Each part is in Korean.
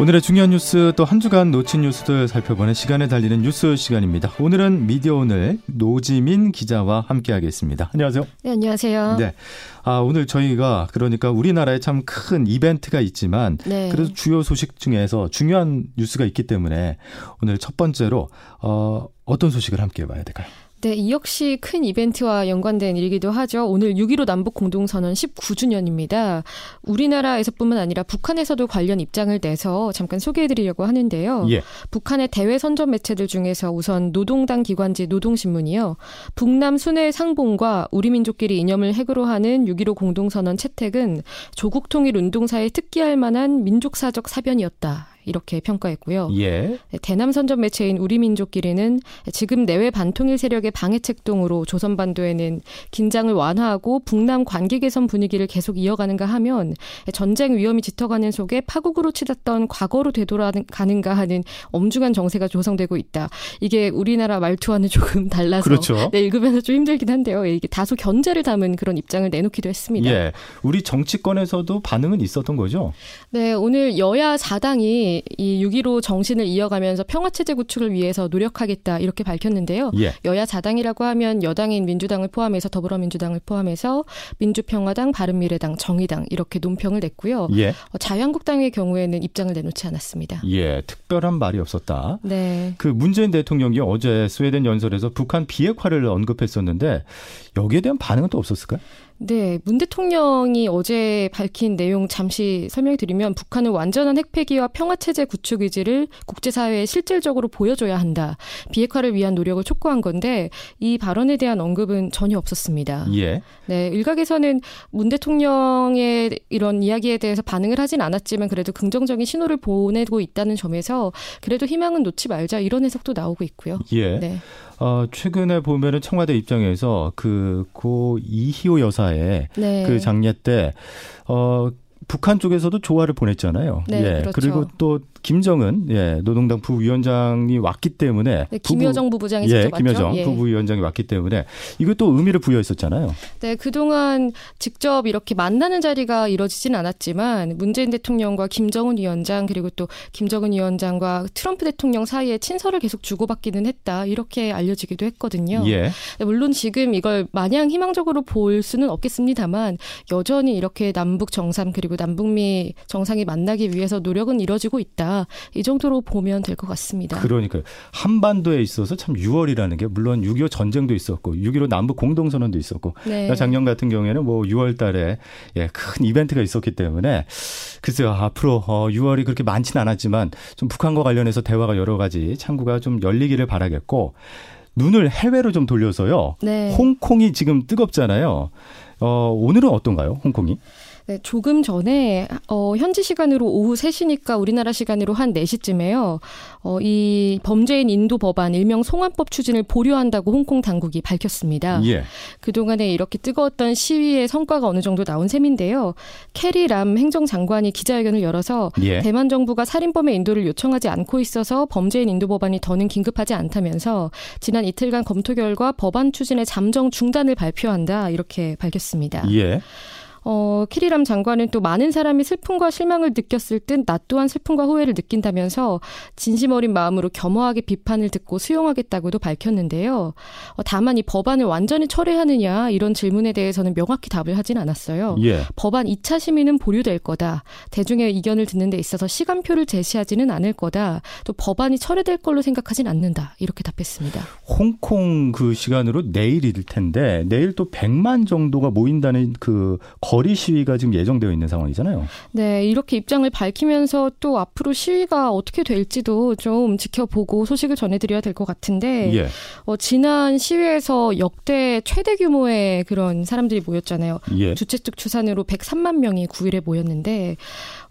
오늘의 중요한 뉴스 또 한 주간 놓친 뉴스들 살펴보는 시간에 달리는 뉴스 시간입니다. 오늘은 미디어 오늘 노지민 기자와 함께하겠습니다. 안녕하세요. 네, 안녕하세요. 네. 아, 오늘 저희가 그러니까 우리나라에 참 큰 이벤트가 있지만 네. 그래도 주요 소식 중에서 중요한 뉴스가 있기 때문에 오늘 첫 번째로 어, 어떤 소식을 함께 봐야 될까요? 네, 이 역시 큰 이벤트와 연관된 일이기도 하죠. 오늘 6.15 남북 공동선언 19주년입니다. 우리나라에서뿐만 아니라 북한에서도 관련 입장을 내서 잠깐 소개해드리려고 하는데요. 예. 북한의 대외 선전 매체들 중에서 우선 노동당 기관지 노동신문이요. 북남 순회 상봉과 우리 민족끼리 이념을 핵으로 하는 6.15 공동선언 채택은 조국 통일 운동사에 특기할 만한 민족사적 사변이었다. 이렇게 평가했고요. 예. 네, 대남 선전 매체인 우리 민족끼리는 지금 내외 반통일 세력의 방해 책 동으로 조선 반도에는 긴장을 완화하고 북남 관계 개선 분위기를 계속 이어가는가 하면 전쟁 위험이 짙어가는 속에 파국으로 치닫던 과거로 되돌아가는가 하는 엄중한 정세가 조성되고 있다. 이게 우리나라 말투와는 조금 달라서 그렇죠. 네, 읽으면서 좀 힘들긴 한데요. 이게 다소 견제를 담은 그런 입장을 내놓기도 했습니다. 예. 우리 정치권에서도 반응은 있었던 거죠? 네, 오늘 여야 4당이 이 6.15 정신을 이어가면서 평화체제 구축을 위해서 노력하겠다 이렇게 밝혔는데요. 예. 여야 4당이라고 하면 여당인 민주당을 포함해서 더불어민주당을 포함해서 민주평화당, 바른미래당, 정의당 이렇게 논평을 냈고요. 예. 어, 자유한국당의 경우에는 입장을 내놓지 않았습니다. 예. 특별한 말이 없었다. 네. 그 문재인 대통령이 어제 스웨덴 연설에서 북한 비핵화를 언급했었는데 여기에 대한 반응은 또 없었을까요? 네, 문 대통령이 어제 밝힌 내용 잠시 설명드리면 북한은 완전한 핵폐기와 평화체제 구축 의지를 국제사회에 실질적으로 보여줘야 한다. 비핵화를 위한 노력을 촉구한 건데 이 발언에 대한 언급은 전혀 없었습니다. 예. 네, 일각에서는 문 대통령의 이런 이야기에 대해서 반응을 하진 않았지만 그래도 긍정적인 신호를 보내고 있다는 점에서 그래도 희망은 놓지 말자 이런 해석도 나오고 있고요. 예. 네. 어, 최근에 보면은 청와대 입장에서 그 고 이희호 여사의 네. 그 장례 때 어, 북한 쪽에서도 조화를 보냈잖아요. 네, 예. 그렇죠. 그리고 또 김정은 예, 노동당 부위원장이 왔기 때문에 네, 김여정 부부장이 예, 김여정. 예. 부부위원장이 왔기 때문에 이것도 의미를 부여했었잖아요. 네, 그동안 직접 이렇게 만나는 자리가 이뤄지진 않았지만 문재인 대통령과 김정은 위원장 그리고 또 김정은 위원장과 트럼프 대통령 사이에 친서를 계속 주고받기는 했다. 이렇게 알려지기도 했거든요. 예. 네, 물론 지금 이걸 마냥 희망적으로 볼 수는 없겠습니다만 여전히 이렇게 남북 정상 그리고 남북미 정상이 만나기 위해서 노력은 이뤄지고 있다. 이 정도로 보면 될 것 같습니다. 그러니까 한반도에 있어서 참 6월이라는 게 물론 6.25 전쟁도 있었고 6.15 남북 공동선언도 있었고 네. 그러니까 작년 같은 경우에는 뭐 6월 달에 예, 큰 이벤트가 있었기 때문에 글쎄요 앞으로 어 6월이 그렇게 많지는 않았지만 좀 북한과 관련해서 대화가 여러 가지 창구가 좀 열리기를 바라겠고 눈을 해외로 좀 돌려서요. 네. 홍콩이 지금 뜨겁잖아요. 어 오늘은 어떤가요? 홍콩이? 네, 조금 전에 어, 현지 시간으로 오후 3시니까 우리나라 시간으로 한 4시쯤에요. 어, 이 범죄인 인도 법안 일명 송환법 추진을 보류한다고 홍콩 당국이 밝혔습니다. 예. 그동안에 이렇게 뜨거웠던 시위의 성과가 어느 정도 나온 셈인데요. 캐리 람 행정장관이 기자회견을 열어서 예. 대만 정부가 살인범의 인도를 요청하지 않고 있어서 범죄인 인도 법안이 더는 긴급하지 않다면서 지난 이틀간 검토 결과 법안 추진의 잠정 중단을 발표한다 이렇게 밝혔습니다. 예. 어, 키리람 장관은 또 많은 사람이 슬픔과 실망을 느꼈을 듯 나 또한 슬픔과 후회를 느낀다면서 진심 어린 마음으로 겸허하게 비판을 듣고 수용하겠다고도 밝혔는데요. 어, 다만 이 법안을 완전히 철회하느냐 이런 질문에 대해서는 명확히 답을 하진 않았어요. 예. 법안 2차 심의는 보류될 거다. 대중의 의견을 듣는 데 있어서 시간표를 제시하지는 않을 거다. 또 법안이 철회될 걸로 생각하진 않는다. 이렇게 답했습니다. 홍콩 그 시간으로 내일일 텐데 내일 또 100만 정도가 모인다는 그 거리 시위가 지금 예정되어 있는 상황이잖아요. 네, 이렇게 입장을 밝히면서 또 앞으로 시위가 어떻게 될지도 좀 지켜보고 소식을 전해드려야 될 것 같은데, 예. 어, 지난 시위에서 역대 최대 규모의 그런 사람들이 모였잖아요. 예. 주최 측 추산으로 103만 명이 9일에 모였는데,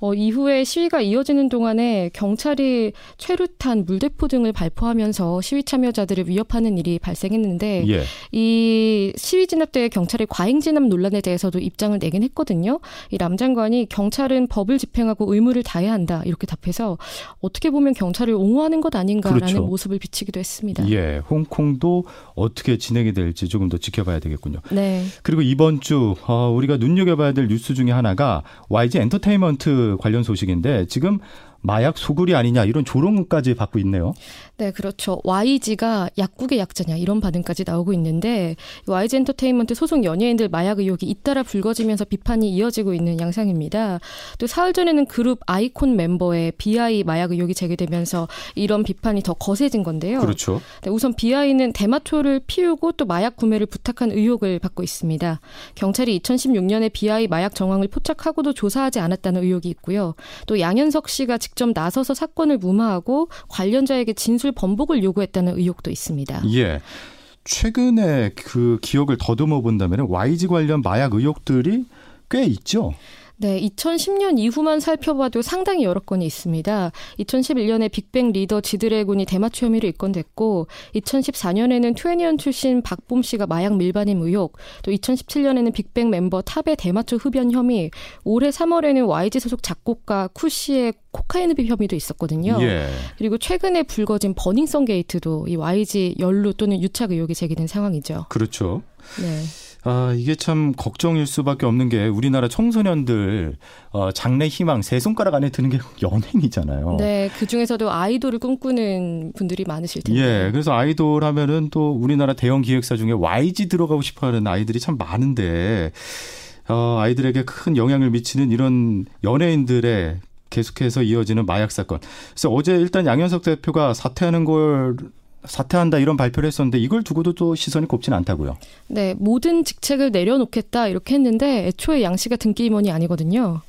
어, 이후에 시위가 이어지는 동안에 경찰이 최루탄, 물대포 등을 발포하면서 시위 참여자들을 위협하는 일이 발생했는데, 예. 이 시위 진압 때 경찰의 과잉 진압 논란에 대해서도 입장을 내긴 했거든요. 이람 장관이 경찰은 법을 집행하고 의무를 다해야 한다 이렇게 답해서 어떻게 보면 경찰을 옹호하는 것 아닌가라는 그렇죠. 모습을 비치기도 했습니다. 예. 홍콩도 어떻게 진행이 될지 조금 더 지켜봐야 되겠군요. 네. 그리고 이번 주 어, 우리가 눈여겨봐야 될 뉴스 중에 하나가 YG 엔터테인먼트 관련 소식인데 지금 마약 소굴이 아니냐 이런 조롱까지 받고 있네요. 네, 그렇죠. YG가 약국의 약자냐 이런 반응까지 나오고 있는데 YG 엔터테인먼트 소속 연예인들 마약 의혹이 잇따라 불거지면서 비판이 이어지고 있는 양상입니다. 또 사흘 전에는 그룹 아이콘 멤버의 BI 마약 의혹이 제기되면서 이런 비판이 더 거세진 건데요. 그렇죠. 네, 우선 BI는 대마초를 피우고 또 마약 구매를 부탁한 의혹을 받고 있습니다. 경찰이 2016년에 BI 마약 정황을 포착하고도 조사하지 않았다는 의혹이 있고요. 또 양현석 씨가 직접 나서서 사건을 무마하고 관련자에게 진술 번복을 요구했다는 의혹도 있습니다. 예. 최근에 그 기억을 더듬어 본다면 YG 관련 마약 의혹들이 꽤 있죠. 네, 2010년 이후만 살펴봐도 상당히 여러 건이 있습니다. 2011년에 빅뱅 리더 지드래곤이 대마초 혐의로 입건됐고, 2014년에는 투애니원 출신 박봄 씨가 마약 밀반입 의혹, 또 2017년에는 빅뱅 멤버 탑의 대마초 흡연 혐의, 올해 3월에는 YG 소속 작곡가 쿠시의 코카인 흡입 혐의도 있었거든요. 예. 그리고 최근에 불거진 버닝썬 게이트도 이 YG 연루 또는 유착 의혹이 제기된 상황이죠. 그렇죠. 네. 아, 이게 참 걱정일 수밖에 없는 게 우리나라 청소년들 어, 장래 희망 세 손가락 안에 드는 게 연예인이잖아요. 네, 그 중에서도 아이돌을 꿈꾸는 분들이 많으실 텐데. 예, 그래서 아이돌 하면은 또 우리나라 대형 기획사 중에 YG 들어가고 싶어 하는 아이들이 참 많은데, 어, 아이들에게 큰 영향을 미치는 이런 연예인들의 계속해서 이어지는 마약 사건. 그래서 어제 일단 양현석 대표가 사퇴하는 걸 사퇴한다 이런 발표를 했었는데 이걸 두고도 또 시선이 곱진 않다고요. 네, 모든 직책을 내려놓겠다 이렇게 했는데 애초에 양 씨가 등기 임원이 아니거든요.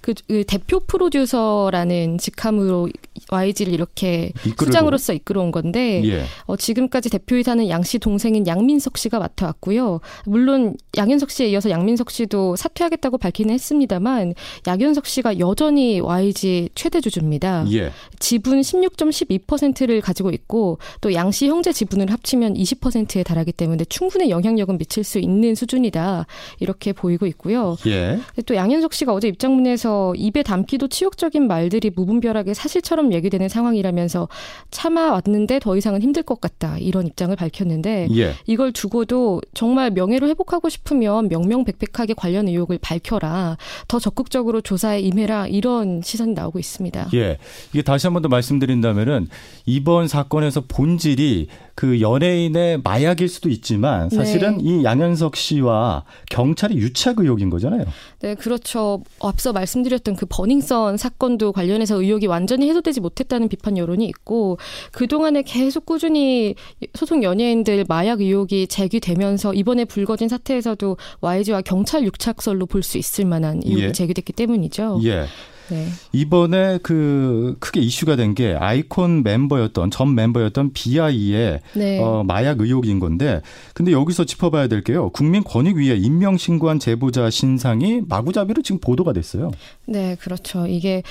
그, 그 대표 프로듀서라는 직함으로 YG를 이렇게 이끌고. 수장으로서 이끌어온 건데 예. 어, 지금까지 대표이사는 양 씨 동생인 양민석 씨가 맡아왔고요. 물론 양현석 씨에 이어서 양민석 씨도 사퇴하겠다고 밝히는 했습니다만 양현석 씨가 여전히 YG 최대 주주입니다. 예. 지분 16.12%를 가지고 있고 또 양 씨 형제 지분을 합치면 20%에 달하기 때문에 충분히 영향력은 미칠 수 있는 수준이다 이렇게 보이고 있고요. 예. 또 양현석 씨가 어제 입장문에 서 입에 담기도 치욕적인 말들이 무분별하게 사실처럼 얘기되는 상황이라면서 참아왔는데 더 이상은 힘들 것 같다 이런 입장을 밝혔는데 예. 이걸 두고도 정말 명예를 회복하고 싶으면 명명백백하게 관련 의혹을 밝혀라 더 적극적으로 조사에 임해라 이런 시선이 나오고 있습니다. 예. 이게 다시 한 번 더 말씀드린다면은 이번 사건에서 본질이 그 연예인의 마약일 수도 있지만 사실은 네. 이 양현석 씨와 경찰이 유착 의혹인 거잖아요. 네, 그렇죠. 앞서 말씀드렸던 그 버닝썬 사건도 관련해서 의혹이 완전히 해소되지 못했다는 비판 여론이 있고 그동안에 계속 꾸준히 소속 연예인들 마약 의혹이 제기되면서 이번에 불거진 사태에서도 YG와 경찰 유착설로 볼 수 있을 만한 의혹이 예. 제기됐기 때문이죠. 예. 네. 이번에 그 크게 이슈가 된 게 아이콘 멤버였던 전 멤버였던 비아이의 네. 어, 마약 의혹인 건데 근데 여기서 짚어봐야 될 게요. 국민권익위에 임명 신고한 제보자 신상이 마구잡이로 지금 보도가 됐어요. 네, 그렇죠. 이게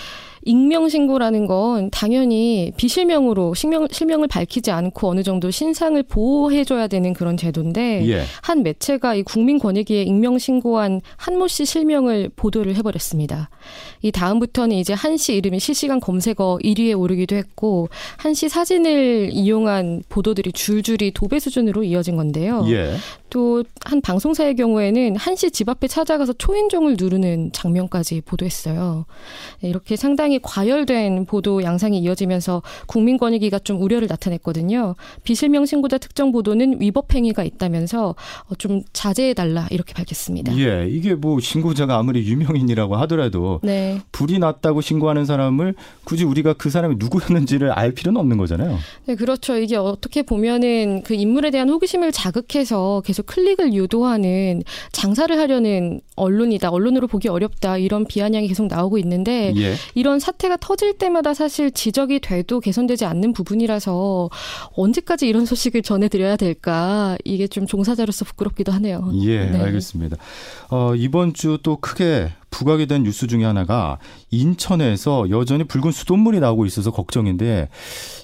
익명 신고라는 건 당연히 비실명으로 실명, 실명을 밝히지 않고 어느 정도 신상을 보호해줘야 되는 그런 제도인데 예. 한 매체가 이 국민권익위에 익명 신고한 한모 씨 실명을 보도를 해버렸습니다. 이 다음부터는 이제 한 씨 이름이 실시간 검색어 1위에 오르기도 했고 한 씨 사진을 이용한 보도들이 줄줄이 도배 수준으로 이어진 건데요. 예. 또 한 방송사의 경우에는 한씨집 앞에 찾아가서 초인종을 누르는 장면까지 보도했어요. 네, 이렇게 상당히 과열된 보도 양상이 이어지면서 국민권익위가 좀 우려를 나타냈거든요. 비실명 신고자 특정 보도는 위법 행위가 있다면서 어, 좀 자제해 달라 이렇게 밝혔습니다. 예. 이게 뭐 신고자가 아무리 유명인이라고 하더라도 네. 불이 났다고 신고하는 사람을 굳이 우리가 그 사람이 누구였는지를 알 필요는 없는 거잖아요. 네, 그렇죠. 이게 어떻게 보면은 그 인물에 대한 호기심을 자극해서 계속 클릭을 유도하는 장사를 하려는 언론이다. 언론으로 보기 어렵다. 이런 비아냥이 계속 나오고 있는데 예. 이런 사태가 터질 때마다 사실 지적이 돼도 개선되지 않는 부분이라서 언제까지 이런 소식을 전해드려야 될까 이게 좀 종사자로서 부끄럽기도 하네요. 예, 네. 알겠습니다. 어, 이번 주 또 크게 부각이 된 뉴스 중에 하나가 인천에서 여전히 붉은 수돗물이 나오고 있어서 걱정인데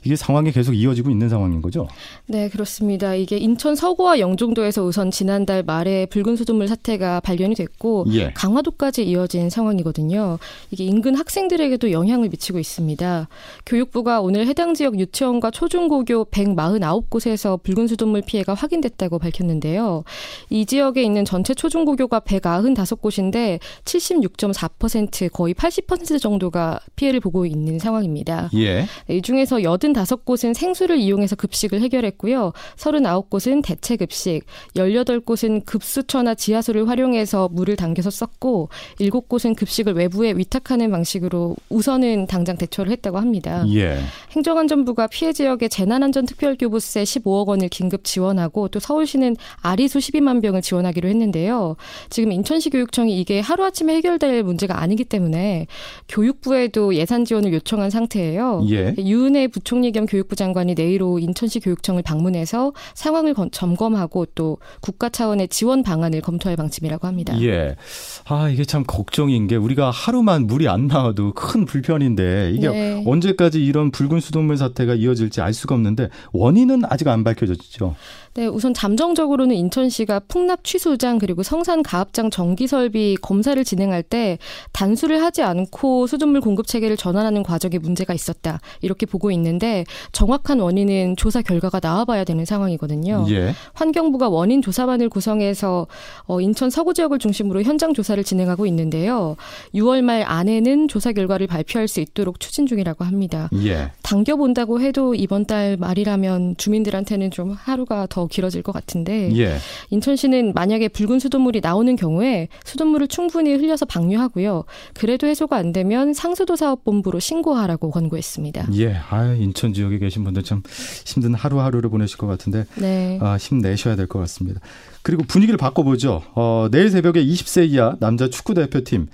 이게 상황이 계속 이어지고 있는 상황인 거죠? 네, 그렇습니다. 이게 인천 서구와 영종도에서 우선 지난달 말에 붉은 수돗물 사태가 발견이 됐고 예. 강화도까지 이어진 상황이거든요. 이게 인근 학생들에게도 영향을 미치고 있습니다. 교육부가 오늘 해당 지역 유치원과 초중고교 149곳에서 붉은 수돗물 피해가 확인됐다고 밝혔는데요. 이 지역에 있는 전체 초중고교가 195곳인데 36.4% 거의 80% 정도가 피해를 보고 있는 상황입니다. 예. 이 중에서 85곳은 생수를 이용해서 급식을 해결했고요. 39곳은 대체 급식, 18곳은 급수처나 지하수를 활용해서 물을 당겨서 썼고 7곳은 급식을 외부에 위탁하는 방식으로 우선은 당장 대처를 했다고 합니다. 예. 행정안전부가 피해 지역에 재난안전특별교부세 15억 원을 긴급 지원하고 또 서울시는 아리수 12만 병을 지원하기로 했는데요. 지금 인천시 교육청이 이게 하루아침에 해결 될 문제가 아니기 때문에 교육부에도 예산 지원을 요청한 상태예요. 예. 유은혜 부총리 겸 교육부 장관이 내일 오후 인천시 교육청을 방문해서 상황을 점검하고 또 국가 차원의 지원 방안을 검토할 방침이라고 합니다. 예. 아, 이게 참 걱정인 게 우리가 하루만 물이 안 나와도 큰 불편인데 이게 네. 언제까지 이런 붉은 수돗물 사태가 이어질지 알 수가 없는데 원인은 아직 안 밝혀졌죠. 네, 우선 잠정적으로는 인천시가 풍납 취수장 그리고 성산 가압장 정기 설비 검사를 진행할 때 단수를 하지 않고 수돗물 공급 체계를 전환하는 과정에 문제가 있었다. 이렇게 보고 있는데 정확한 원인은 조사 결과가 나와봐야 되는 상황이거든요. 예. 환경부가 원인 조사반을 구성해서 어, 인천 서구 지역을 중심으로 현장 조사를 진행하고 있는데요. 6월 말 안에는 조사 결과를 발표할 수 있도록 추진 중이라고 합니다. 예. 당겨본다고 해도 이번 달 말이라면 주민들한테는 좀 하루가 더 길어질 것 같은데 예. 인천시는 만약에 붉은 수돗물이 나오는 경우에 수돗물을 충분히 흘려서 방류하고요. 그래도 해소가 안 되면 상수도 사업본부로 신고하라고 권고했습니다. 예. 아, 인천 지역에 계신 분들 참 힘든 하루하루를 보내실 것 같은데 네. 아, 힘내셔야 될 것 같습니다. 그리고 분위기를 바꿔보죠. 어, 내일 새벽에 20세 이하 남자 축구 대표팀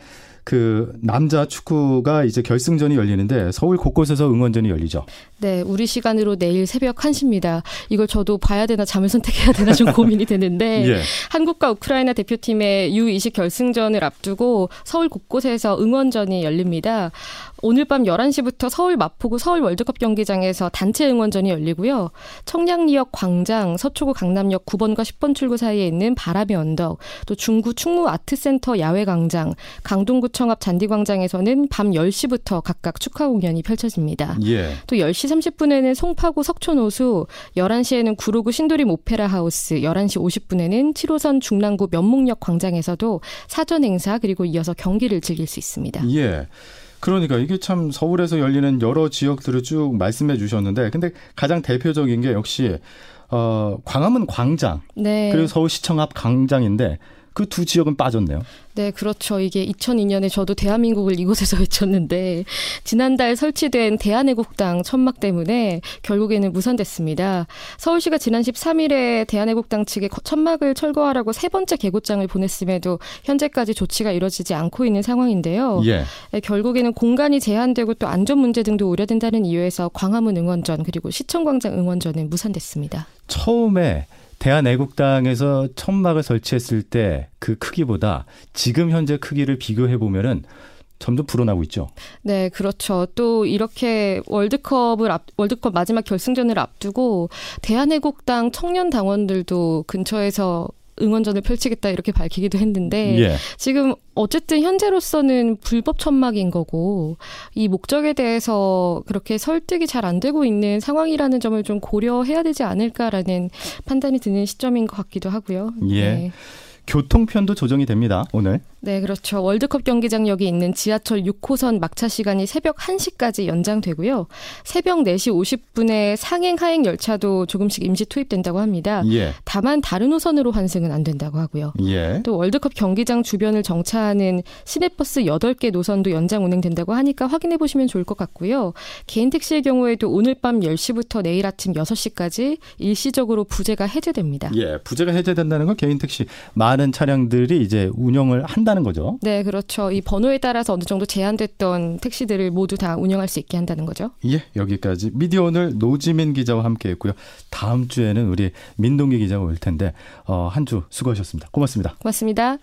그 남자 축구가 이제 결승전이 열리는데 서울 곳곳에서 응원전이 열리죠. 네, 우리 시간으로 내일 새벽 1시입니다. 이걸 저도 봐야 되나 잠을 선택해야 되나 좀 고민이 되는데 예. 한국과 우크라이나 대표팀의 U20 결승전을 앞두고 서울 곳곳에서 응원전이 열립니다. 오늘 밤 11시부터 서울 마포구 서울 월드컵 경기장에서 단체 응원전이 열리고요. 청량리역 광장, 서초구 강남역 9번과 10번 출구 사이에 있는 바람의 언덕, 또 중구 충무 아트센터 야외 광장, 강동구 청 앞 잔디광장에서는 밤 10시부터 각각 축하 공연이 펼쳐집니다. 예. 또 10시 30분에는 송파구 석촌호수, 11시에는 구로구 신도림 오페라 하우스, 11시 50분에는 7호선 중랑구 면목역 광장에서도 사전 행사 그리고 이어서 경기를 즐길 수 있습니다. 예. 그러니까 이게 참 서울에서 열리는 여러 지역들을 쭉 말씀해 주셨는데 근데 가장 대표적인 게 역시 어 광화문 광장 네. 그리고 서울시청 앞 광장인데 그 두 지역은 빠졌네요. 네, 그렇죠. 이게 2002년에 저도 대한민국을 이곳에서 외쳤는데 지난달 설치된 대한애국당 천막 때문에 결국에는 무산됐습니다. 서울시가 지난 13일에 대한애국당 측에 천막을 철거하라고 세 번째 개고장을 보냈음에도 현재까지 조치가 이뤄지지 않고 있는 상황인데요. 예. 네, 결국에는 공간이 제한되고 또 안전 문제 등도 우려된다는 이유에서 광화문 응원전 그리고 시청광장 응원전은 무산됐습니다. 처음에 대한애국당에서 천막을 설치했을 때 그 크기보다 지금 현재 크기를 비교해 보면은 점점 불어나고 있죠. 네, 그렇죠. 또 이렇게 월드컵을 앞, 월드컵 마지막 결승전을 앞두고 대한애국당 청년 당원들도 근처에서 응원전을 펼치겠다 이렇게 밝히기도 했는데 예. 지금 어쨌든 현재로서는 불법 천막인 거고 이 목적에 대해서 그렇게 설득이 잘 안 되고 있는 상황이라는 점을 좀 고려해야 되지 않을까라는 판단이 드는 시점인 것 같기도 하고요. 예. 네. 교통편도 조정이 됩니다. 오늘. 네, 그렇죠. 월드컵 경기장역에 있는 지하철 6호선 막차 시간이 새벽 1시까지 연장되고요. 새벽 4시 50분에 상행 하행 열차도 조금씩 임시 투입된다고 합니다. 예. 다만 다른 노선으로 환승은 안 된다고 하고요. 예. 또 월드컵 경기장 주변을 정차하는 시내버스 8개 노선도 연장 운행된다고 하니까 확인해 보시면 좋을 것 같고요. 개인 택시의 경우에도 오늘 밤 10시부터 내일 아침 6시까지 일시적으로 부재가 해제됩니다. 예. 부재가 해제된다는 건 개인 택시 많은 차량들이 이제 운영을 한다는 거죠. 네, 그렇죠. 이 번호에 따라서 어느 정도 제한됐던 택시들을 모두 다 운영할 수 있게 한다는 거죠. 예, 여기까지 미디어 오늘 노지민 기자와 함께했고요. 다음 주에는 우리 민동기 기자가 올 텐데 어, 한 주 수고하셨습니다. 고맙습니다. 고맙습니다.